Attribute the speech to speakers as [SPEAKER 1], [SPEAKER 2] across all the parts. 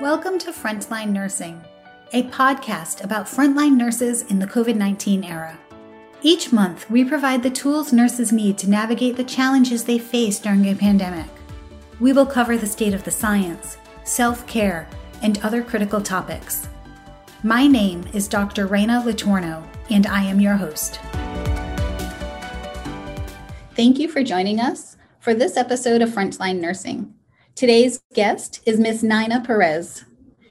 [SPEAKER 1] Welcome to Frontline Nursing, a podcast about frontline nurses in the COVID 19 era. Each month, we provide the tools nurses need to navigate the challenges they face during a pandemic. We will cover the state of the science, self care, and other critical topics. My name is Dr. Rayna Letourneau, and I am your host. Thank you for joining us for this episode of Frontline Nursing. Today's guest is Ms. Nina Perez.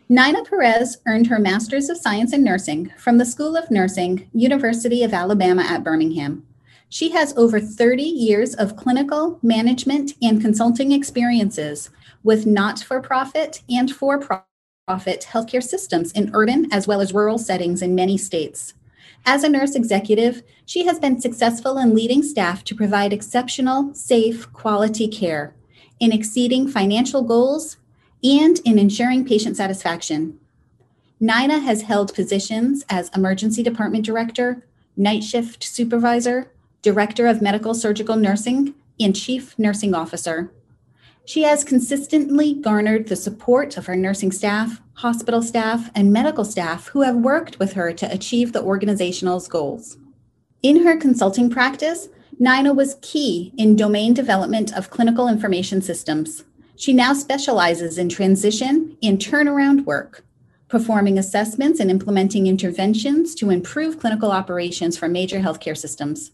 [SPEAKER 1] Nina Perez earned her Master's of Science in Nursing from the School of Nursing, University of Alabama at Birmingham. She has over 30 years of clinical, management, and consulting experiences with not for profit and for profit healthcare systems in urban as well as rural settings in many states. As a nurse executive, she has been successful in leading staff to provide exceptional, safe, quality care in exceeding financial goals, and in ensuring patient satisfaction. Nina has held positions as Emergency Department Director, Night Shift Supervisor, Director of Medical Surgical Nursing, and Chief Nursing Officer. She has consistently garnered the support of her nursing staff, hospital staff, and medical staff who have worked with her to achieve the organizational's goals. In her consulting practice, Nina was key in domain development of clinical information systems. She now specializes in transition and turnaround work, performing assessments and implementing interventions to improve clinical operations for major healthcare systems.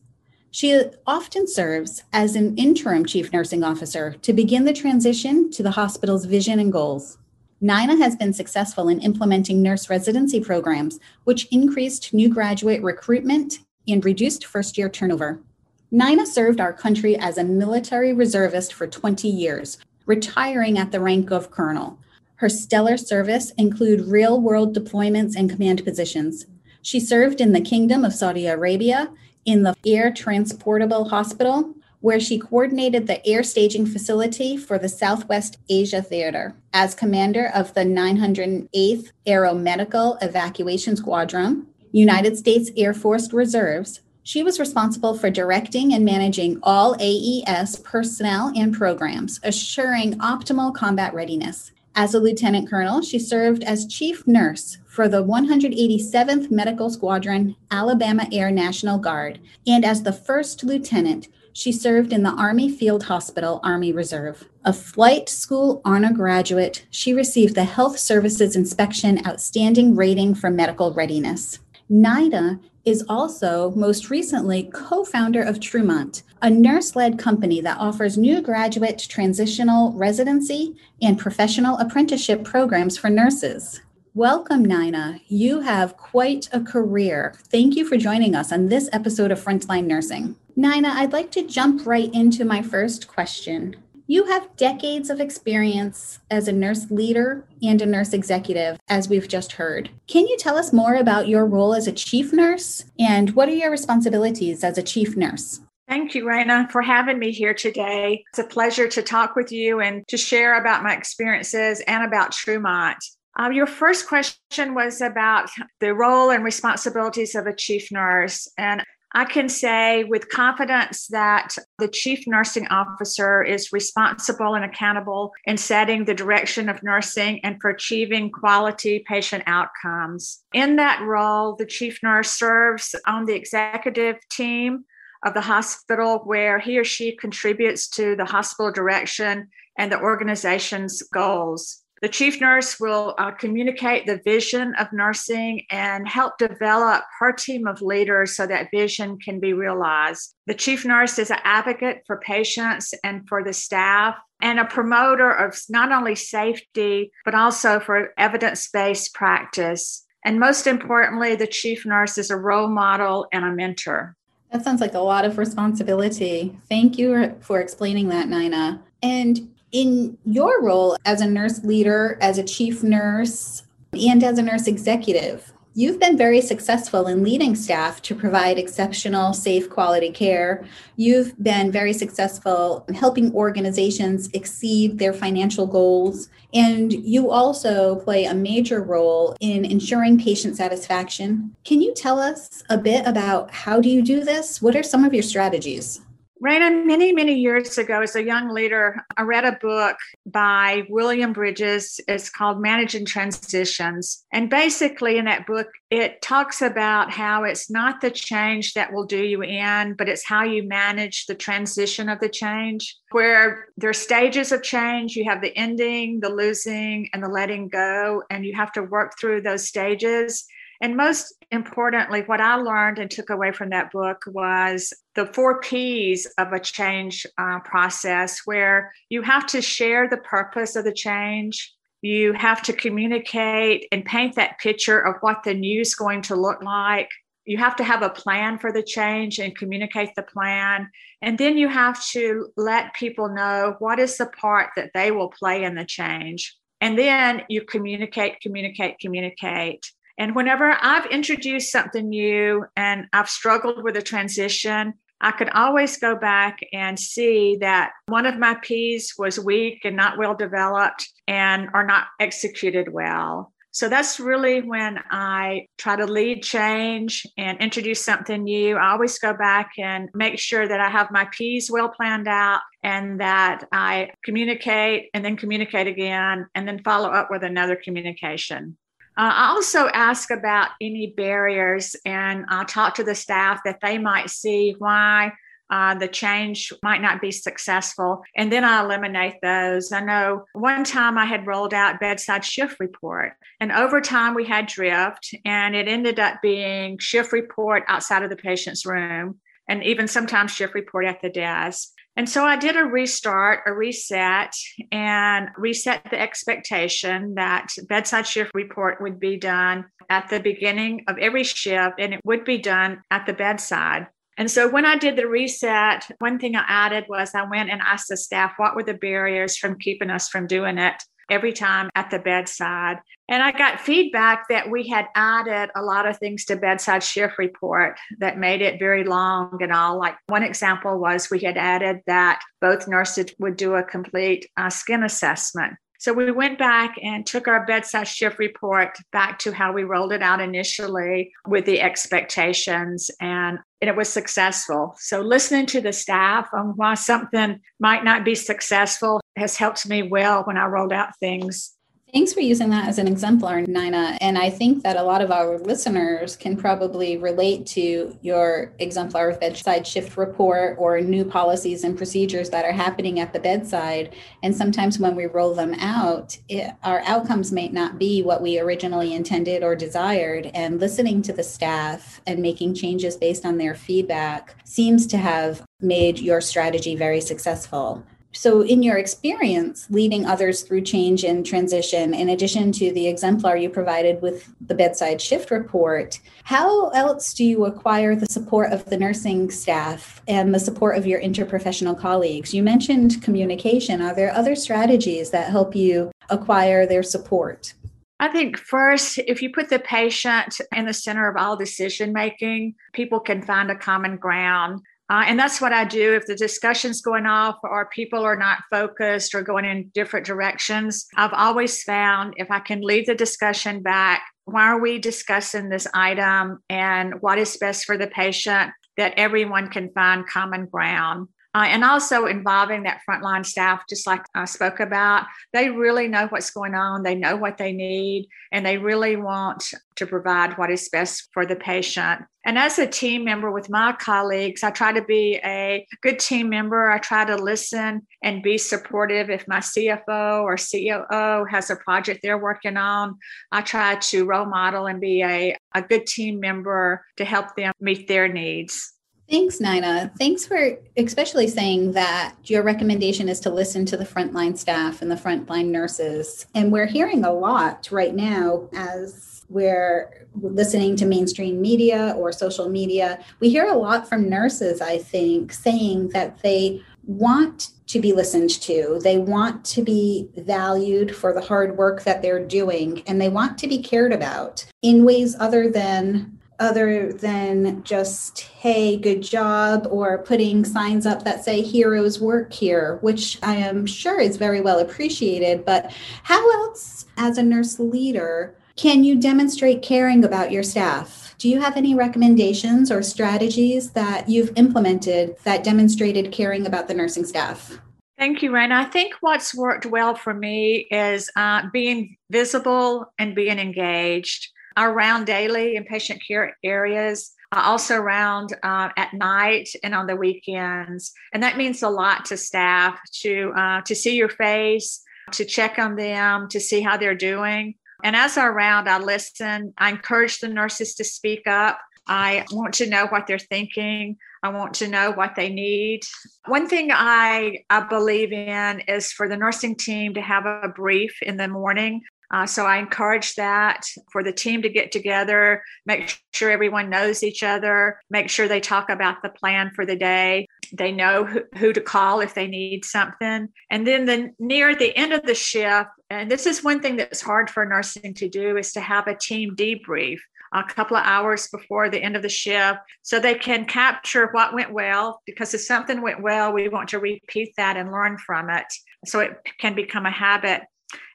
[SPEAKER 1] She often serves as an interim chief nursing officer to begin the transition to the hospital's vision and goals. Nina has been successful in implementing nurse residency programs, which increased new graduate recruitment and reduced first year turnover. Nina served our country as a military reservist for 20 years, retiring at the rank of colonel. Her stellar service include real-world deployments and command positions. She served in the Kingdom of Saudi Arabia in the Air Transportable Hospital, where she coordinated the air staging facility for the Southwest Asia Theater. As commander of the 908th Aeromedical Evacuation Squadron, United States Air Force Reserves, she was responsible for directing and managing all AES personnel and programs, assuring optimal combat readiness. As a lieutenant colonel, she served as chief nurse for the 187th Medical Squadron, Alabama Air National Guard, and as the first lieutenant, she served in the Army Field Hospital, Army Reserve. A flight school honor graduate, she received the Health Services Inspection Outstanding Rating for Medical Readiness. Nina is also most recently co founder of Trumont, a nurse led company that offers new graduate transitional residency and professional apprenticeship programs for nurses. Welcome, Nina. You have quite a career. Thank you for joining us on this episode of Frontline Nursing. Nina, I'd like to jump right into my first question. You have decades of experience as a nurse leader and a nurse executive, as we've just heard. Can you tell us more about your role as a chief nurse and what are your responsibilities as a chief nurse?
[SPEAKER 2] Thank you, Rayna, for having me here today. It's a pleasure to talk with you and to share about my experiences and about Trumont. Um, your first question was about the role and responsibilities of a chief nurse. And I can say with confidence that the chief nursing officer is responsible and accountable in setting the direction of nursing and for achieving quality patient outcomes. In that role, the chief nurse serves on the executive team of the hospital where he or she contributes to the hospital direction and the organization's goals. The chief nurse will uh, communicate the vision of nursing and help develop her team of leaders so that vision can be realized. The chief nurse is an advocate for patients and for the staff and a promoter of not only safety, but also for evidence based practice. And most importantly, the chief nurse is a role model and a mentor.
[SPEAKER 1] That sounds like a lot of responsibility. Thank you for explaining that, Nina. And in your role as a nurse leader, as a chief nurse, and as a nurse executive, you've been very successful in leading staff to provide exceptional, safe, quality care. You've been very successful in helping organizations exceed their financial goals. And you also play a major role in ensuring patient satisfaction. Can you tell us a bit about how do you do this? What are some of your strategies?
[SPEAKER 2] Rayna, many, many years ago, as a young leader, I read a book by William Bridges. It's called Managing Transitions. And basically, in that book, it talks about how it's not the change that will do you in, but it's how you manage the transition of the change. Where there are stages of change, you have the ending, the losing, and the letting go, and you have to work through those stages. And most importantly, what I learned and took away from that book was the four P's of a change uh, process, where you have to share the purpose of the change. You have to communicate and paint that picture of what the new is going to look like. You have to have a plan for the change and communicate the plan. And then you have to let people know what is the part that they will play in the change. And then you communicate, communicate, communicate. And whenever I've introduced something new and I've struggled with a transition, I could always go back and see that one of my P's was weak and not well developed and are not executed well. So that's really when I try to lead change and introduce something new. I always go back and make sure that I have my P's well planned out and that I communicate and then communicate again and then follow up with another communication. Uh, I also ask about any barriers and I talk to the staff that they might see why uh, the change might not be successful. And then I eliminate those. I know one time I had rolled out bedside shift report, and over time we had drift, and it ended up being shift report outside of the patient's room, and even sometimes shift report at the desk. And so I did a restart, a reset, and reset the expectation that bedside shift report would be done at the beginning of every shift and it would be done at the bedside. And so when I did the reset, one thing I added was I went and asked the staff what were the barriers from keeping us from doing it every time at the bedside. And I got feedback that we had added a lot of things to bedside shift report that made it very long and all. Like one example was we had added that both nurses would do a complete uh, skin assessment. So we went back and took our bedside shift report back to how we rolled it out initially with the expectations and it was successful. So listening to the staff on why something might not be successful has helped me well when I rolled out things
[SPEAKER 1] Thanks for using that as an exemplar, Nina. And I think that a lot of our listeners can probably relate to your exemplar bedside shift report or new policies and procedures that are happening at the bedside. And sometimes when we roll them out, it, our outcomes may not be what we originally intended or desired. And listening to the staff and making changes based on their feedback seems to have made your strategy very successful. So, in your experience leading others through change and transition, in addition to the exemplar you provided with the bedside shift report, how else do you acquire the support of the nursing staff and the support of your interprofessional colleagues? You mentioned communication. Are there other strategies that help you acquire their support?
[SPEAKER 2] I think first, if you put the patient in the center of all decision making, people can find a common ground. Uh, and that's what I do. If the discussion's going off or people are not focused or going in different directions, I've always found if I can lead the discussion back, why are we discussing this item and what is best for the patient, that everyone can find common ground. Uh, and also involving that frontline staff, just like I spoke about, they really know what's going on. They know what they need, and they really want to provide what is best for the patient. And as a team member with my colleagues, I try to be a good team member. I try to listen and be supportive. If my CFO or COO has a project they're working on, I try to role model and be a, a good team member to help them meet their needs.
[SPEAKER 1] Thanks, Nina. Thanks for especially saying that your recommendation is to listen to the frontline staff and the frontline nurses. And we're hearing a lot right now as we're listening to mainstream media or social media. We hear a lot from nurses, I think, saying that they want to be listened to. They want to be valued for the hard work that they're doing, and they want to be cared about in ways other than other than just, hey, good job, or putting signs up that say heroes work here, which I am sure is very well appreciated. But how else, as a nurse leader, can you demonstrate caring about your staff? Do you have any recommendations or strategies that you've implemented that demonstrated caring about the nursing staff?
[SPEAKER 2] Thank you, Rayna. I think what's worked well for me is uh, being visible and being engaged around daily in patient care areas, also around uh, at night and on the weekends. And that means a lot to staff to uh, to see your face, to check on them, to see how they're doing. And as I round, I listen. I encourage the nurses to speak up. I want to know what they're thinking. I want to know what they need. One thing I, I believe in is for the nursing team to have a brief in the morning. Uh, so I encourage that for the team to get together, make sure everyone knows each other, make sure they talk about the plan for the day. They know who, to call if they need something. And then the near the end of the shift, and this is one thing that's hard for nursing to do, is to have a team debrief a couple of hours before the end of the shift so they can capture what went well because if something went well we want to repeat that and learn from it so it can become a habit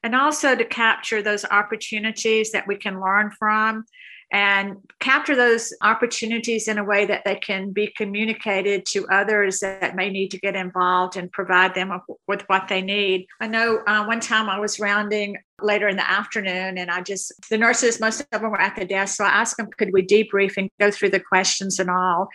[SPEAKER 2] and also to capture those opportunities that we can learn from and capture those opportunities in a way that they can be communicated to others that may need to get involved and provide them with what they need. I know uh, one time I was rounding later in the afternoon and I just, the nurses, most of them were at the desk. So I asked them, could we debrief and go through the questions and all?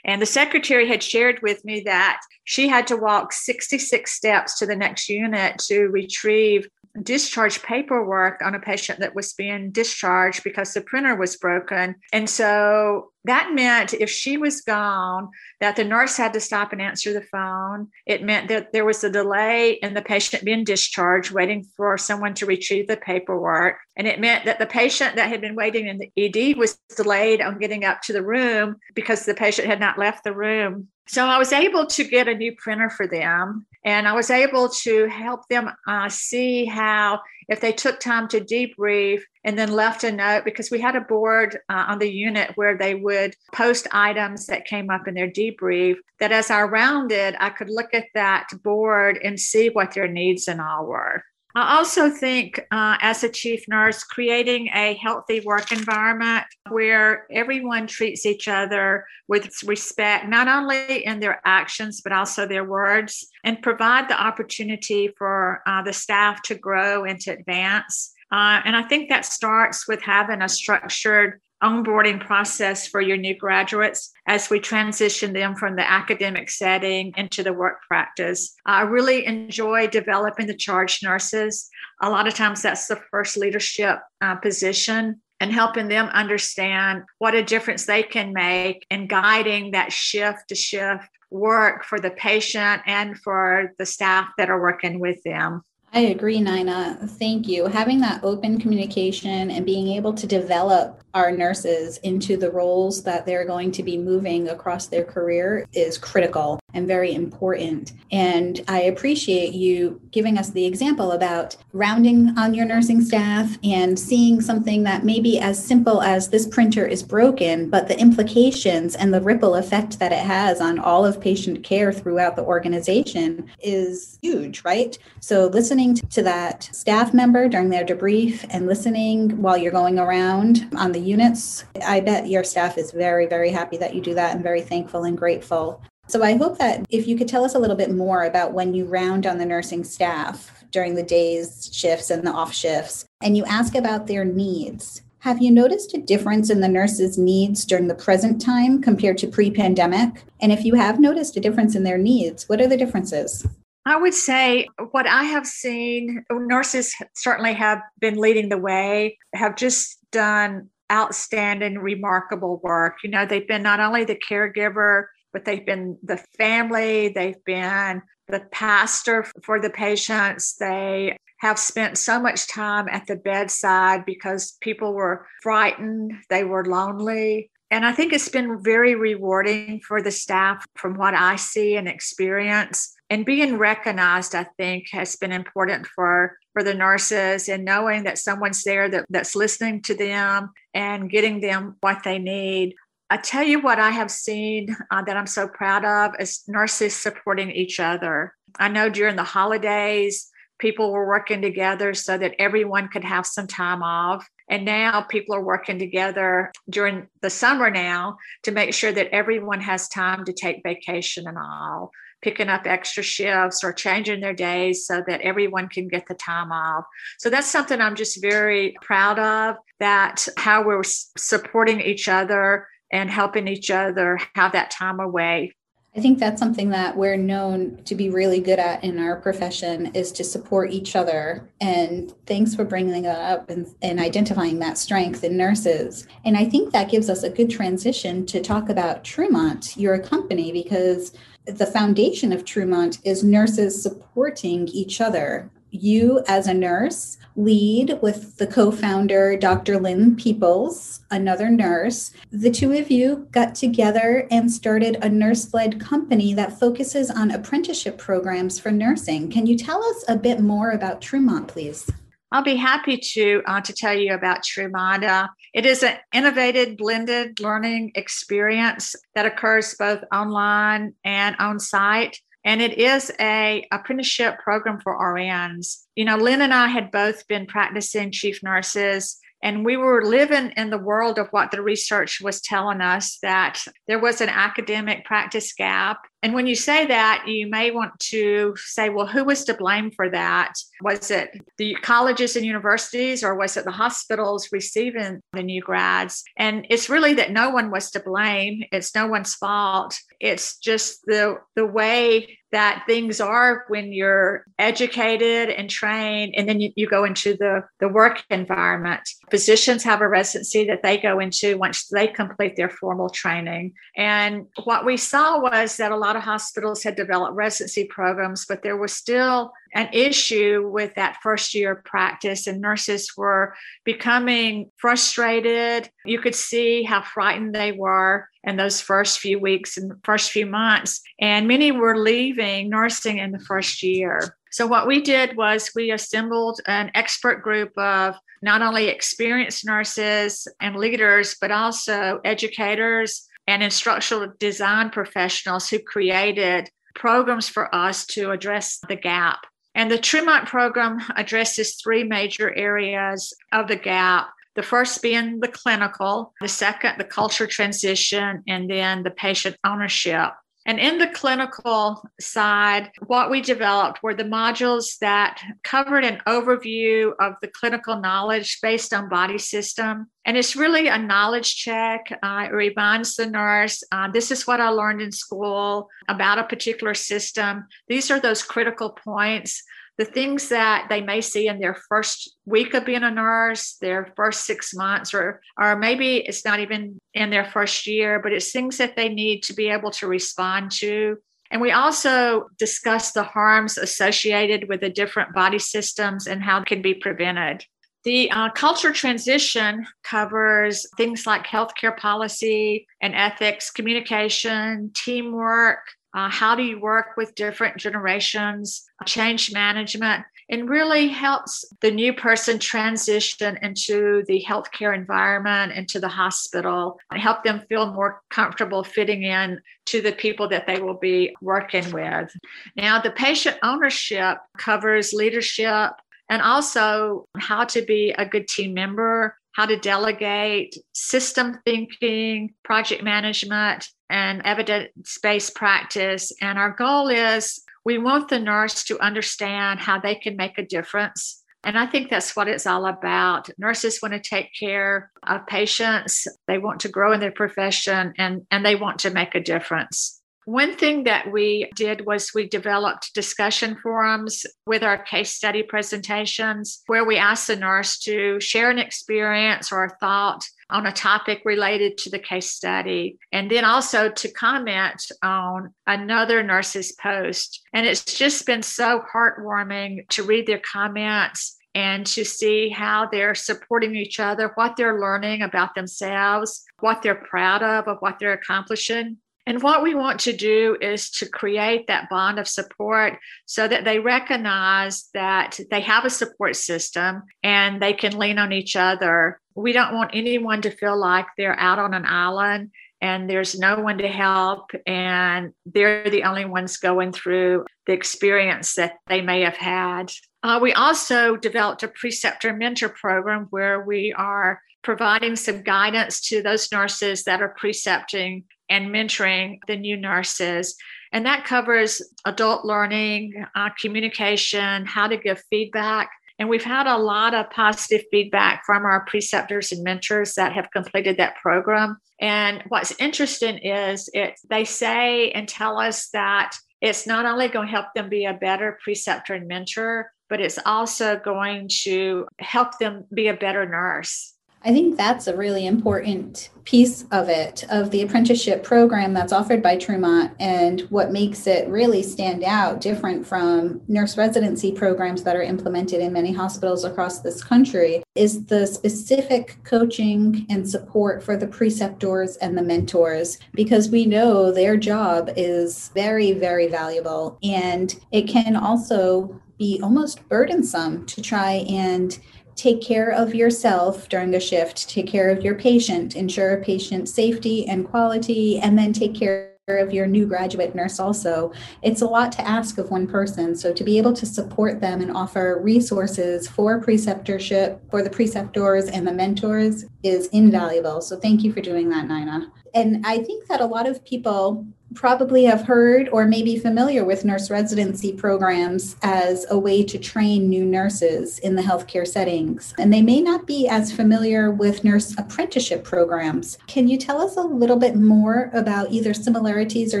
[SPEAKER 2] And the secretary had shared with me that she had to walk 66 steps to the next unit to retrieve discharge paperwork on a patient that was being discharged because the printer was broken. And so that meant if she was gone, that the nurse had to stop and answer the phone. It meant that there was a delay in the patient being discharged, waiting for someone to retrieve the paperwork. And it meant that the patient that had been waiting in the ED was delayed on getting up to the room because the patient had not left the room. So I was able to get a new printer for them, and I was able to help them uh, see how, if they took time to debrief and then left a note, because we had a board uh, on the unit where they would post items that came up in their debrief, that as I rounded, I could look at that board and see what their needs and all were. I also think, uh, as a chief nurse, creating a healthy work environment where everyone treats each other with respect, not only in their actions, but also their words, and provide the opportunity for uh, the staff to grow and to advance. Uh, and I think that starts with having a structured onboarding process for your new graduates as we transition them from the academic setting into the work practice. I really enjoy developing the charge nurses. A lot of times that's the first leadership uh, position and helping them understand what a difference they can make in guiding that shift to shift work for the patient and for the staff that are working with them.
[SPEAKER 1] I agree, Nina. Thank you. Having that open communication and being able to develop our nurses into the roles that they're going to be moving across their career is critical and very important. And I appreciate you giving us the example about rounding on your nursing staff and seeing something that may be as simple as this printer is broken, but the implications and the ripple effect that it has on all of patient care throughout the organization is huge, right? So listening to that staff member during their debrief and listening while you're going around on the units, I bet your staff is very, very happy that you do that and very thankful and grateful. So I hope that if you could tell us a little bit more about when you round on the nursing staff during the days shifts and the off shifts and you ask about their needs. Have you noticed a difference in the nurses' needs during the present time compared to pre pandemic? And if you have noticed a difference in their needs, what are the differences?
[SPEAKER 2] I would say what I have seen, nurses certainly have been leading the way, have just done outstanding, remarkable work. You know, they've been not only the caregiver, but they've been the family, they've been the pastor for the patients. They have spent so much time at the bedside because people were frightened, they were lonely. And I think it's been very rewarding for the staff from what I see and experience. And being recognized, I think, has been important for, for the nurses and knowing that someone's there that, that's listening to them and getting them what they need. I tell you what I have seen uh, that I'm so proud of is nurses supporting each other. I know during the holidays, people were working together so that everyone could have some time off. And now people are working together during the summer now to make sure that everyone has time to take vacation and all, picking up extra shifts or changing their days so that everyone can get the time off. So that's something I'm just very proud of that how we're supporting each other and helping each other have that time away
[SPEAKER 1] I think that's something that we're known to be really good at in our profession is to support each other. And thanks for bringing that up and, and identifying that strength in nurses. And I think that gives us a good transition to talk about Trumont, your company, because the foundation of Trumont is nurses supporting each other. You, as a nurse, lead with the co founder, Dr. Lynn Peoples, another nurse. The two of you got together and started a nurse led company that focuses on apprenticeship programs for nursing. Can you tell us a bit more about Trumont, please?
[SPEAKER 2] I'll be happy to uh, to tell you about Trumont. Uh, it is an innovative blended learning experience that occurs both online and on site and it is a apprenticeship program for RNs. You know, Lynn and I had both been practicing chief nurses and we were living in the world of what the research was telling us that there was an academic practice gap and when you say that, you may want to say, well, who was to blame for that? Was it the colleges and universities, or was it the hospitals receiving the new grads? And it's really that no one was to blame. It's no one's fault. It's just the the way that things are when you're educated and trained and then you, you go into the, the work environment physicians have a residency that they go into once they complete their formal training and what we saw was that a lot lot of hospitals had developed residency programs, but there was still an issue with that first year of practice, and nurses were becoming frustrated. You could see how frightened they were in those first few weeks and first few months, and many were leaving nursing in the first year. So, what we did was we assembled an expert group of not only experienced nurses and leaders, but also educators and instructional design professionals who created programs for us to address the gap. And the Trumont program addresses three major areas of the gap. The first being the clinical, the second, the culture transition, and then the patient ownership. And in the clinical side, what we developed were the modules that covered an overview of the clinical knowledge based on body system. And it's really a knowledge check. Uh, it reminds the nurse uh, this is what I learned in school about a particular system. These are those critical points the things that they may see in their first week of being a nurse, their first six months, or or maybe it's not even in their first year, but it's things that they need to be able to respond to. And we also discuss the harms associated with the different body systems and how it can be prevented. The uh, culture transition covers things like healthcare policy and ethics, communication, teamwork, uh, how do you work with different generations, change management, and really helps the new person transition into the healthcare environment, into the hospital, and help them feel more comfortable fitting in to the people that they will be working with. Now, the patient ownership covers leadership and also how to be a good team member, how to delegate, system thinking, project management, and evidence based practice. And our goal is we want the nurse to understand how they can make a difference. And I think that's what it's all about. Nurses want to take care of patients, they want to grow in their profession, and, and they want to make a difference. One thing that we did was we developed discussion forums with our case study presentations where we asked the nurse to share an experience or a thought on a topic related to the case study, and then also to comment on another nurse's post. And it's just been so heartwarming to read their comments and to see how they're supporting each other, what they're learning about themselves, what they're proud of, of what they're accomplishing. And what we want to do is to create that bond of support so that they recognize that they have a support system and they can lean on each other. We don't want anyone to feel like they're out on an island and there's no one to help, and they're the only ones going through the experience that they may have had. Uh, we also developed a preceptor mentor program where we are providing some guidance to those nurses that are precepting and mentoring the new nurses. And that covers adult learning, uh, communication, how to give feedback. And we've had a lot of positive feedback from our preceptors and mentors that have completed that program. And what's interesting is it they say and tell us that it's not only going to help them be a better preceptor and mentor, but it's also going to help them be a better nurse.
[SPEAKER 1] I think that's a really important piece of it, of the apprenticeship program that's offered by Trumont, and what makes it really stand out different from nurse residency programs that are implemented in many hospitals across this country is the specific coaching and support for the preceptors and the mentors, because we know their job is very, very valuable. And it can also be almost burdensome to try and take care of yourself during a shift, take care of your patient, ensure patient safety and quality, and then take care of your new graduate nurse also. It's a lot to ask of one person. So to be able to support them and offer resources for preceptorship, for the preceptors and the mentors is invaluable. So thank you for doing that, Nina. And I think that a lot of people probably have heard or may be familiar with nurse residency programs as a way to train new nurses in the healthcare settings. And they may not be as familiar with nurse apprenticeship programs. Can you tell us a little bit more about either similarities or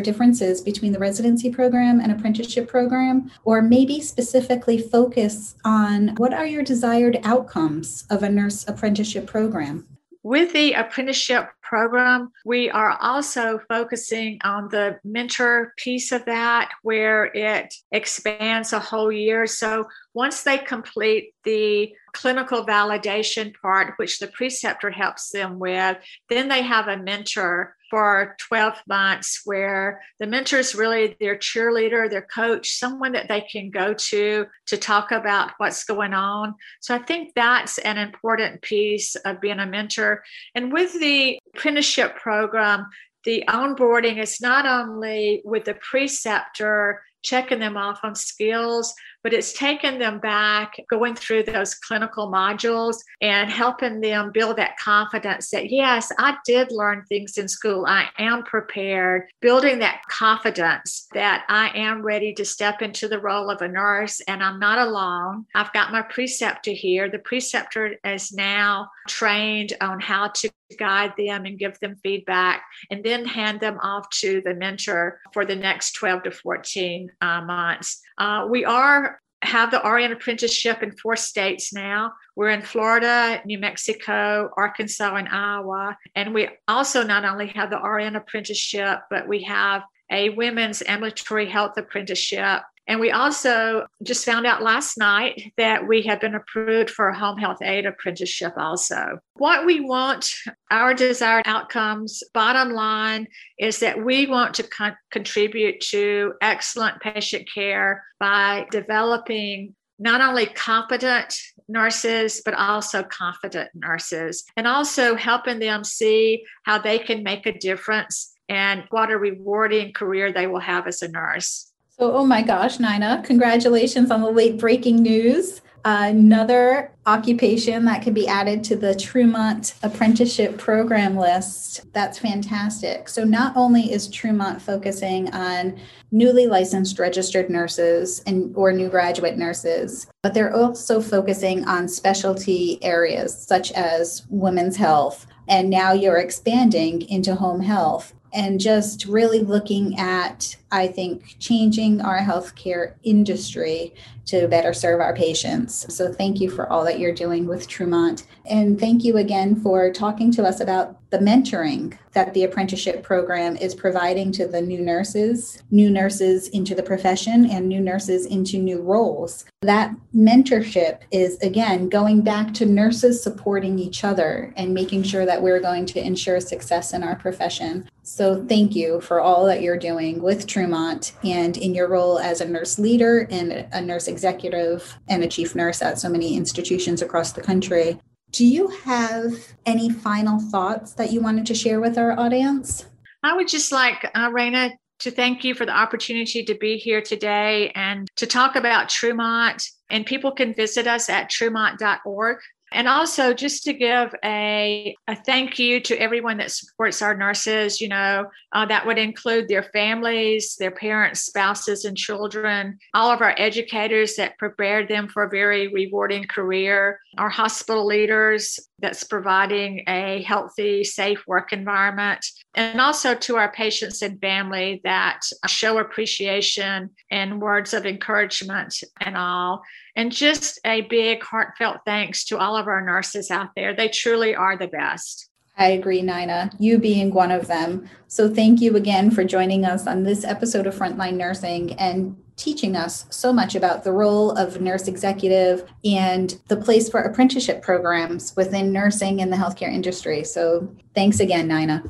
[SPEAKER 1] differences between the residency program and apprenticeship program? Or maybe specifically focus on what are your desired outcomes of a nurse apprenticeship program?
[SPEAKER 2] With the apprenticeship program, we are also focusing on the mentor piece of that, where it expands a whole year. So once they complete the clinical validation part, which the preceptor helps them with, then they have a mentor for 12 months where the mentor is really their cheerleader, their coach, someone that they can go to to talk about what's going on. So I think that's an important piece of being a mentor. And with the apprenticeship program, the onboarding is not only with the preceptor checking them off on skills, but it's taken them back, going through those clinical modules and helping them build that confidence that, yes, I did learn things in school. I am prepared, building that confidence that I am ready to step into the role of a nurse and I'm not alone. I've got my preceptor here. The preceptor is now trained on how to guide them and give them feedback and then hand them off to the mentor for the next 12 to 14 uh, months. Uh, we are have the RN apprenticeship in four states now. We're in Florida, New Mexico, Arkansas, and Iowa. And we also not only have the RN apprenticeship, but we have a women's ambulatory health apprenticeship and we also just found out last night that we have been approved for a home health aide apprenticeship also. What we want, our desired outcomes, bottom line, is that we want to con- contribute to excellent patient care by developing not only competent nurses, but also confident nurses, and also helping them see how they can make a difference and what a rewarding career they will have as a nurse.
[SPEAKER 1] Oh my gosh, Nina, congratulations on the late breaking news. Uh, another occupation that could be added to the Trumont apprenticeship program list. That's fantastic. So, not only is Trumont focusing on newly licensed registered nurses and or new graduate nurses, but they're also focusing on specialty areas such as women's health. And now you're expanding into home health and just really looking at I think, changing our healthcare industry to better serve our patients. So, thank you for all that you're doing with Trumont. And thank you again for talking to us about the mentoring that the apprenticeship program is providing to the new nurses, new nurses into the profession, and new nurses into new roles. That mentorship is, again, going back to nurses supporting each other and making sure that we're going to ensure success in our profession. So, thank you for all that you're doing with Trumont Trumont and in your role as a nurse leader and a nurse executive and a chief nurse at so many institutions across the country. Do you have any final thoughts that you wanted to share with our audience?
[SPEAKER 2] I would just like, uh, Rayna, to thank you for the opportunity to be here today and to talk about Trumont. And people can visit us at trumont.org. And also, just to give a, a thank you to everyone that supports our nurses, you know, uh, that would include their families, their parents, spouses, and children, all of our educators that prepared them for a very rewarding career, our hospital leaders that's providing a healthy, safe work environment, and also to our patients and family that show appreciation and words of encouragement and all. And just a big heartfelt thanks to all of our nurses out there. They truly are the best.
[SPEAKER 1] I agree, Nina, you being one of them. So thank you again for joining us on this episode of Frontline Nursing and teaching us so much about the role of nurse executive and the place for apprenticeship programs within nursing and the healthcare industry. So thanks again, Nina.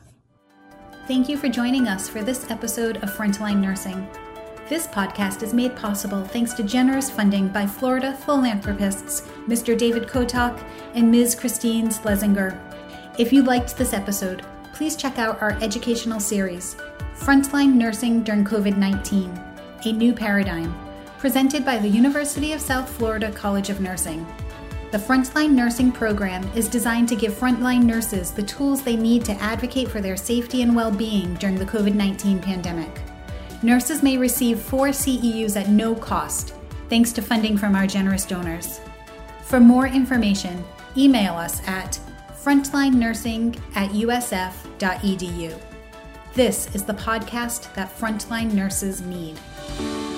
[SPEAKER 1] Thank you for joining us for this episode of Frontline Nursing. This podcast is made possible thanks to generous funding by Florida philanthropists Mr. David Kotok and Ms. Christine Slesinger. If you liked this episode, please check out our educational series, Frontline Nursing During COVID 19 A New Paradigm, presented by the University of South Florida College of Nursing. The Frontline Nursing program is designed to give frontline nurses the tools they need to advocate for their safety and well being during the COVID 19 pandemic nurses may receive four CEUs at no cost, thanks to funding from our generous donors. For more information, email us at frontlinenursing at usf.edu. This is the podcast that frontline nurses need. Bye.